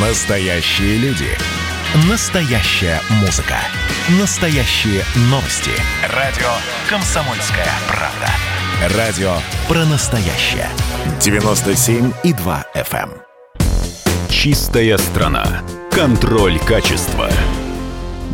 Настоящие люди. Настоящая музыка. Настоящие новости. Радио «Комсомольская правда». Радио про настоящее. 97,2 FM. эм. Чистая страна. Контроль качества.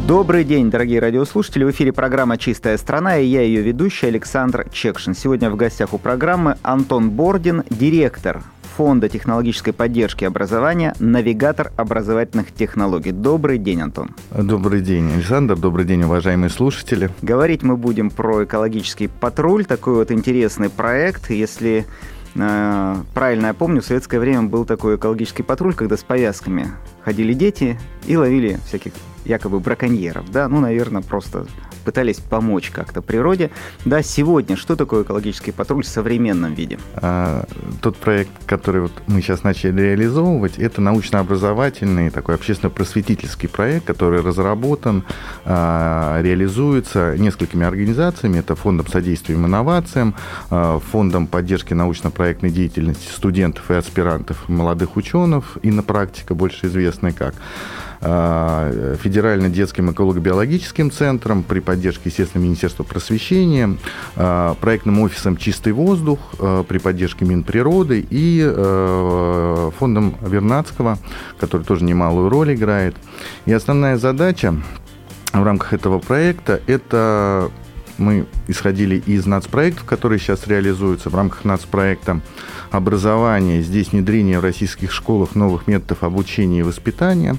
Добрый день, дорогие радиослушатели. В эфире программа «Чистая страна» и я ее ведущий Александр Чекшин. Сегодня в гостях у программы Антон Бордин, директор Фонда технологической поддержки образования, навигатор образовательных технологий. Добрый день, Антон. Добрый день, Александр. Добрый день, уважаемые слушатели. Говорить мы будем про экологический патруль, такой вот интересный проект. Если э, правильно я помню, в советское время был такой экологический патруль, когда с повязками ходили дети и ловили всяких якобы браконьеров, да, ну, наверное, просто пытались помочь как-то природе. Да, сегодня что такое экологический патруль в современном виде? А, тот проект, который вот мы сейчас начали реализовывать, это научно-образовательный, такой общественно-просветительский проект, который разработан, а, реализуется несколькими организациями. Это Фондом содействия инновациям, а, Фондом поддержки научно-проектной деятельности студентов и аспирантов, молодых ученых, и на практика больше известной как Федеральным детским эколого-биологическим центром при поддержке, естественно, Министерства просвещения, а, проектным офисом «Чистый воздух» а, при поддержке Минприроды и фондом Вернадского, который тоже немалую роль играет. И основная задача в рамках этого проекта – это мы исходили из нацпроектов, которые сейчас реализуются в рамках нацпроекта образования. Здесь внедрение в российских школах новых методов обучения и воспитания,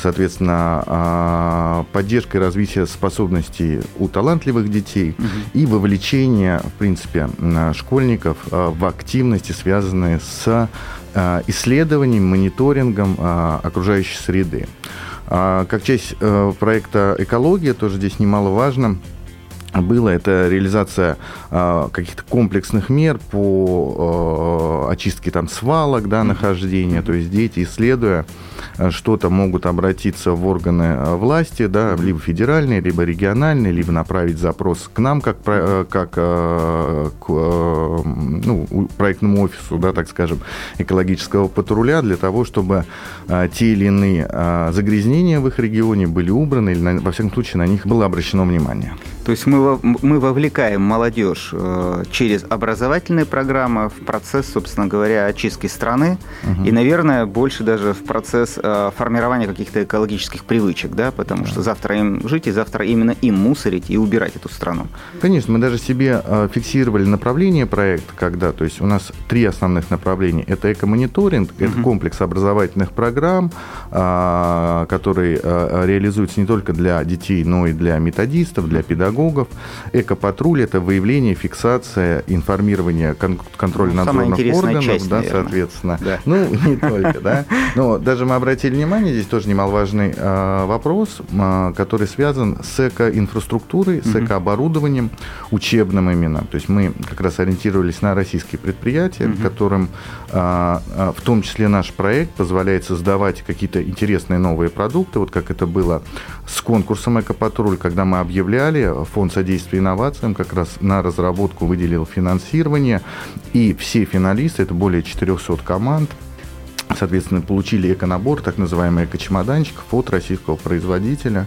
соответственно, а, поддержка и развитие способностей у талантливых детей и вовлечение, в принципе, школьников а, в активности, связанные с а, исследованием, мониторингом окружающей среды. Как часть э, проекта «Экология», тоже здесь немаловажно, было, это реализация э, каких-то комплексных мер по э, очистке там свалок, да, нахождения, то есть дети, исследуя Э, что-то могут обратиться в органы власти, да, либо федеральные, либо региональные, либо направить запрос к нам, как, э, как к ну, проектному офису, да, так скажем, экологического патруля, для того, чтобы те или иные загрязнения в их регионе были убраны, или, во всяком случае, на них было обращено внимание. То есть мы, мы вовлекаем молодежь через образовательные программы в процесс, собственно говоря, очистки страны, угу. и, наверное, больше даже в процесс Э, формирования каких-то экологических привычек, да, потому что завтра им жить, и завтра именно им мусорить и убирать эту страну. Конечно, мы даже себе э, фиксировали направление проекта, когда, то есть у нас три основных направления. Это экомониторинг, угу. это комплекс образовательных программ, э, который реализуется не только для детей, но и для методистов, для педагогов. Экопатруль – это выявление, фиксация, информирование контрольно-надзорных ну, органов, часть, да, наверное. соответственно. Да. Ну, не только, да. Но даже мы обратили внимание, здесь тоже немаловажный э, вопрос, э, который связан с экоинфраструктурой, с экооборудованием, учебным именно. То есть мы как раз ориентировались на российские предприятия, которым э, в том числе наш проект позволяет создавать какие-то интересные новые продукты, вот как это было с конкурсом «Экопатруль», когда мы объявляли, фонд содействия инновациям как раз на разработку выделил финансирование, и все финалисты, это более 400 команд, соответственно, получили эконабор, так называемый эко-чемоданчик от российского производителя.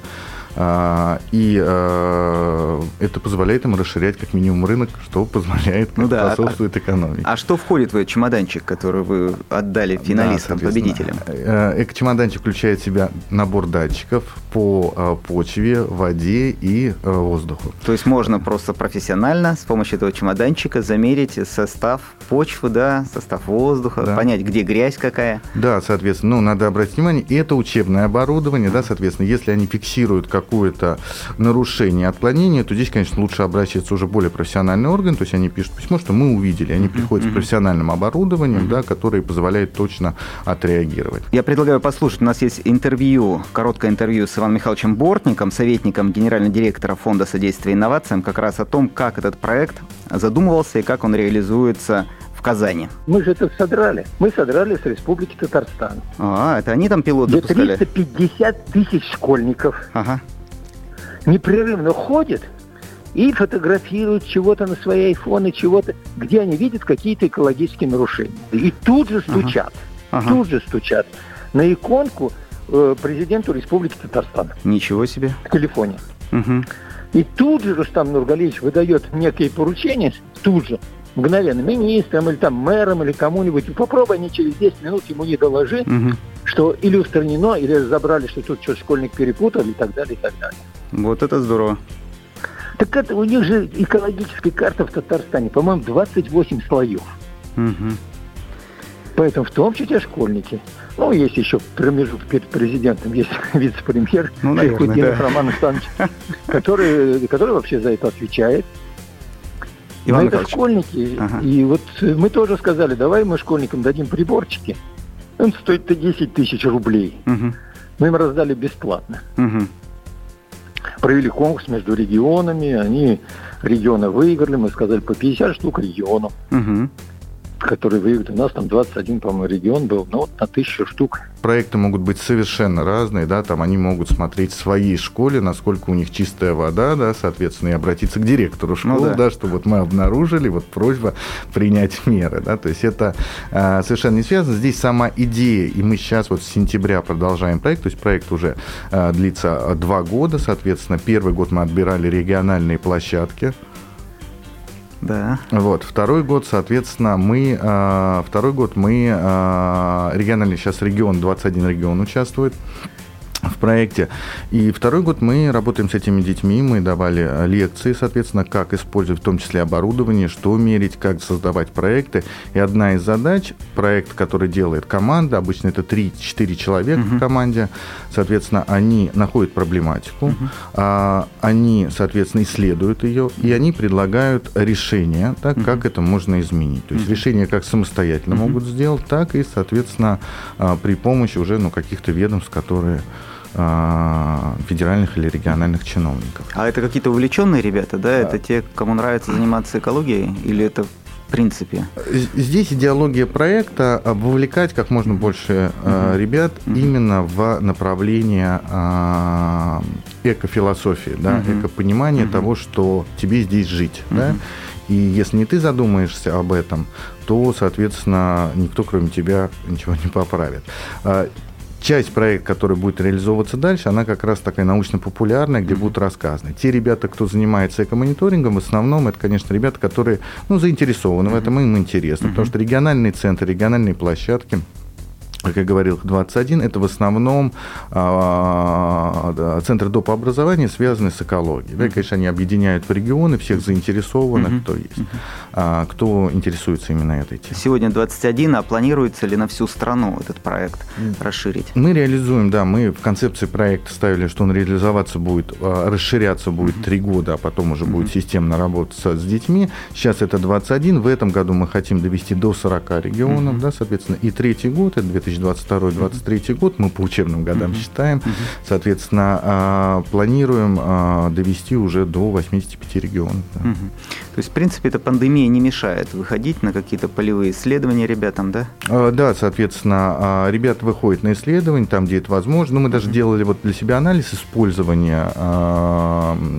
А, и а, это позволяет им расширять как минимум рынок, что позволяет, ну, да, способствует а, экономике. А что входит в этот чемоданчик, который вы отдали финалистам, да, победителям? Э, эко-чемоданчик включает в себя набор датчиков по почве, воде и воздуху. То есть можно просто профессионально с помощью этого чемоданчика замерить состав почвы, да, состав воздуха, да. понять, где грязь какая. Да, соответственно, ну, надо обратить внимание, и это учебное оборудование, да, соответственно, если они фиксируют как какое-то нарушение, отклонение, то здесь, конечно, лучше обращаться уже более профессиональный орган, то есть они пишут письмо, что мы увидели, они приходят с профессиональным оборудованием, да, которое позволяет точно отреагировать. Я предлагаю послушать, у нас есть интервью, короткое интервью с Иваном Михайловичем Бортником, советником генерального директора Фонда содействия инновациям, как раз о том, как этот проект задумывался и как он реализуется в Казани. Мы же это содрали. Мы содрали с Республики Татарстан. А, это они там пилот Где 350 тысяч школьников. Ага непрерывно ходят и фотографируют чего-то на свои айфоны, чего-то, где они видят какие-то экологические нарушения. И тут же стучат, ага. Ага. тут же стучат на иконку э, президенту Республики Татарстан. Ничего себе. В телефоне. Угу. И тут же Рустам Нургалиевич выдает некие поручения, тут же, мгновенно, министрам или там мэрам или кому-нибудь. Попробуй они через 10 минут ему не доложи, угу. что или устранено, или разобрали, что тут что школьник перепутал и так далее, и так далее. Вот это здорово. Так это у них же экологическая карта в Татарстане, по-моему, 28 слоев. Угу. Поэтому в том числе школьники. Ну, есть еще промежуток перед президентом, есть вице-премьер ну, Шейхудинов да. Роман Александрович, который, который вообще за это отвечает. Иван Но это школьники. Ага. И вот мы тоже сказали, давай мы школьникам дадим приборчики. Он стоит-то 10 тысяч рублей. Угу. Мы им раздали бесплатно. Угу. Провели конкурс между регионами, они регионы выиграли, мы сказали по 50 штук региону. Угу который выиграл. У нас там 21, по-моему, регион был, ну, вот на тысячу штук. Проекты могут быть совершенно разные, да, там они могут смотреть в своей школе, насколько у них чистая вода, да, соответственно, и обратиться к директору ну школы, ну, да. да, что вот мы обнаружили, вот просьба принять меры, да, то есть это э, совершенно не связано. Здесь сама идея, и мы сейчас вот с сентября продолжаем проект, то есть проект уже э, длится два года, соответственно, первый год мы отбирали региональные площадки, да. Вот. Второй год, соответственно, мы... Э, второй год мы... Э, региональный сейчас регион, 21 регион участвует в проекте. И второй год мы работаем с этими детьми, мы давали лекции, соответственно, как использовать в том числе оборудование, что мерить, как создавать проекты. И одна из задач, проект, который делает команда, обычно это 3-4 человека uh-huh. в команде, соответственно, они находят проблематику, uh-huh. а, они, соответственно, исследуют ее, и они предлагают решение, так, uh-huh. как это можно изменить. То есть uh-huh. решение как самостоятельно uh-huh. могут сделать, так и, соответственно, а, при помощи уже ну, каких-то ведомств, которые федеральных или региональных чиновников. А это какие-то увлеченные ребята, да? Это те, кому нравится заниматься экологией, или это в принципе? Здесь идеология проекта вовлекать как можно больше uh-huh. ребят uh-huh. именно в направление э, экофилософии, да, uh-huh. экопонимания uh-huh. того, что тебе здесь жить, uh-huh. да. И если не ты задумаешься об этом, то, соответственно, никто, кроме тебя, ничего не поправит часть проекта, который будет реализовываться дальше, она как раз такая научно-популярная, где будут рассказаны. Те ребята, кто занимается экомониторингом, в основном это, конечно, ребята, которые ну, заинтересованы в этом, им интересно, потому что региональные центры, региональные площадки – как я говорил, 21, это в основном а, центры доп. образования, связанные с экологией. Да, конечно, они объединяют в регионы всех заинтересованных, uh-huh. кто есть, а, кто интересуется именно этой темой. Сегодня 21, а планируется ли на всю страну этот проект расширить? Мы реализуем, да, мы в концепции проекта ставили, что он реализоваться будет, а, расширяться будет. 3 года, а потом уже будет системно работать с детьми. Сейчас это 21, в этом году мы хотим довести до 40 регионов, да, соответственно, и третий год, это 2020 2022-2023 год, мы по учебным годам считаем, соответственно, а, планируем а, довести уже до 85 регионов. Да. То есть, в принципе, эта пандемия не мешает выходить на какие-то полевые исследования ребятам, да? А, да, соответственно, ребята выходят на исследования там, где это возможно. Ну, мы даже делали вот для себя анализ использования,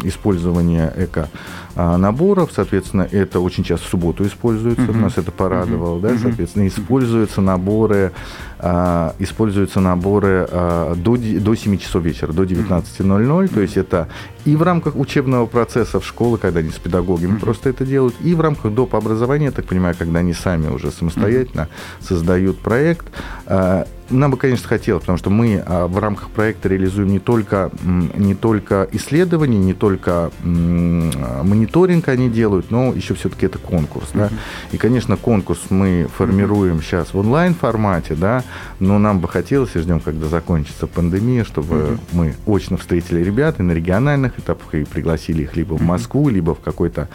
использования эко наборов, соответственно, это очень часто в субботу используется, mm-hmm. нас это порадовало, mm-hmm. да, соответственно, используются наборы а, используются наборы а, до, до 7 часов вечера, до 19.00. То есть это и в рамках учебного процесса в школе, когда они с педагогами mm-hmm. просто это делают, и в рамках доп. образования, я так понимаю, когда они сами уже самостоятельно mm-hmm. создают проект. А, нам бы, конечно, хотелось, потому что мы а, в рамках проекта реализуем не только, не только исследования, не только мониторинг они делают, но еще все-таки это конкурс. Да? И, конечно, конкурс мы формируем сейчас в онлайн-формате, да, но нам бы хотелось, и ждем, когда закончится пандемия, чтобы мы очно встретили ребят и на региональных этапах и пригласили их либо в Москву, либо в какой-то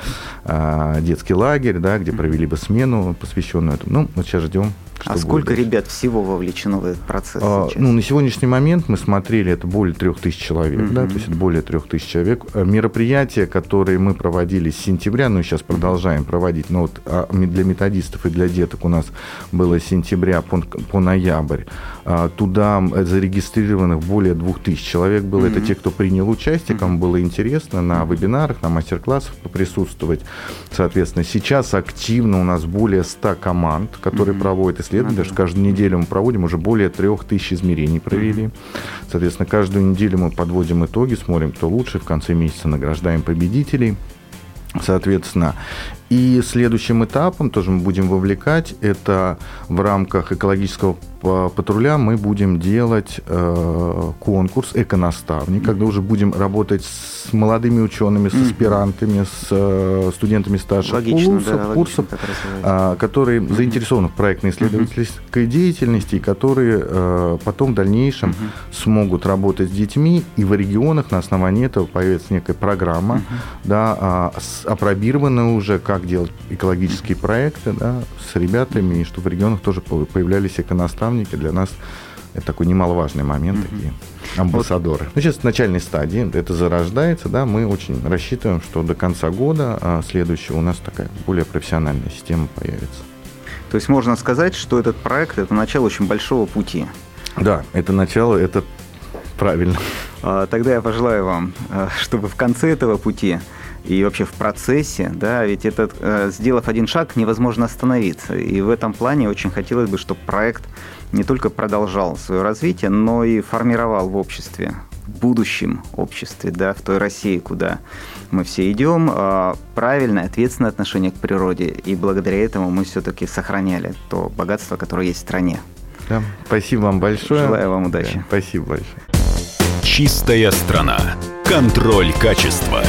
а, детский лагерь, да, где провели бы смену, посвященную этому. Ну, вот сейчас ждем а сколько дальше. ребят всего вовлечено в этот процесс? А, ну, на сегодняшний момент мы смотрели, это более трех тысяч человек, mm-hmm. да, то есть это более трех тысяч человек. Э, мероприятия, которые мы проводили с сентября, ну, сейчас продолжаем проводить, но вот а, для методистов и для деток у нас было с сентября по, по ноябрь. А, туда зарегистрированных более двух тысяч человек было. Mm-hmm. Это те, кто принял участие, кому было интересно на вебинарах, на мастер-классах присутствовать. Соответственно, сейчас активно у нас более 100 команд, которые mm-hmm. проводят исследований. Даже каждую неделю мы проводим, уже более трех тысяч измерений провели. Соответственно, каждую неделю мы подводим итоги, смотрим, кто лучше, в конце месяца награждаем победителей. Соответственно, и следующим этапом тоже мы будем вовлекать, это в рамках экологического патруля мы будем делать э, конкурс «Эконаставник», когда уже будем работать с молодыми учеными, с аспирантами, с э, студентами старших логично, курсов, да, курсов э, которые mm-hmm. заинтересованы в проектно-исследовательской mm-hmm. деятельности, и которые э, потом в дальнейшем mm-hmm. смогут работать с детьми, и в регионах на основании этого появится некая программа, mm-hmm. да, э, апробированная уже, как делать экологические проекты да, с ребятами, и чтобы в регионах тоже появлялись эконаставники, наставники для нас это такой немаловажный момент, mm-hmm. такие амбассадоры. Вот. Ну, сейчас в начальной стадии это зарождается, да, мы очень рассчитываем, что до конца года а, следующего у нас такая более профессиональная система появится. То есть можно сказать, что этот проект – это начало очень большого пути. Да, это начало, это правильно. А, тогда я пожелаю вам, а, чтобы в конце этого пути и вообще в процессе, да, ведь этот, э, сделав один шаг, невозможно остановиться. И в этом плане очень хотелось бы, чтобы проект не только продолжал свое развитие, но и формировал в обществе, в будущем обществе, да, в той России, куда мы все идем, э, правильное, ответственное отношение к природе. И благодаря этому мы все-таки сохраняли то богатство, которое есть в стране. Да, спасибо вам большое. Желаю вам удачи. Да, спасибо большое. Чистая страна. Контроль качества.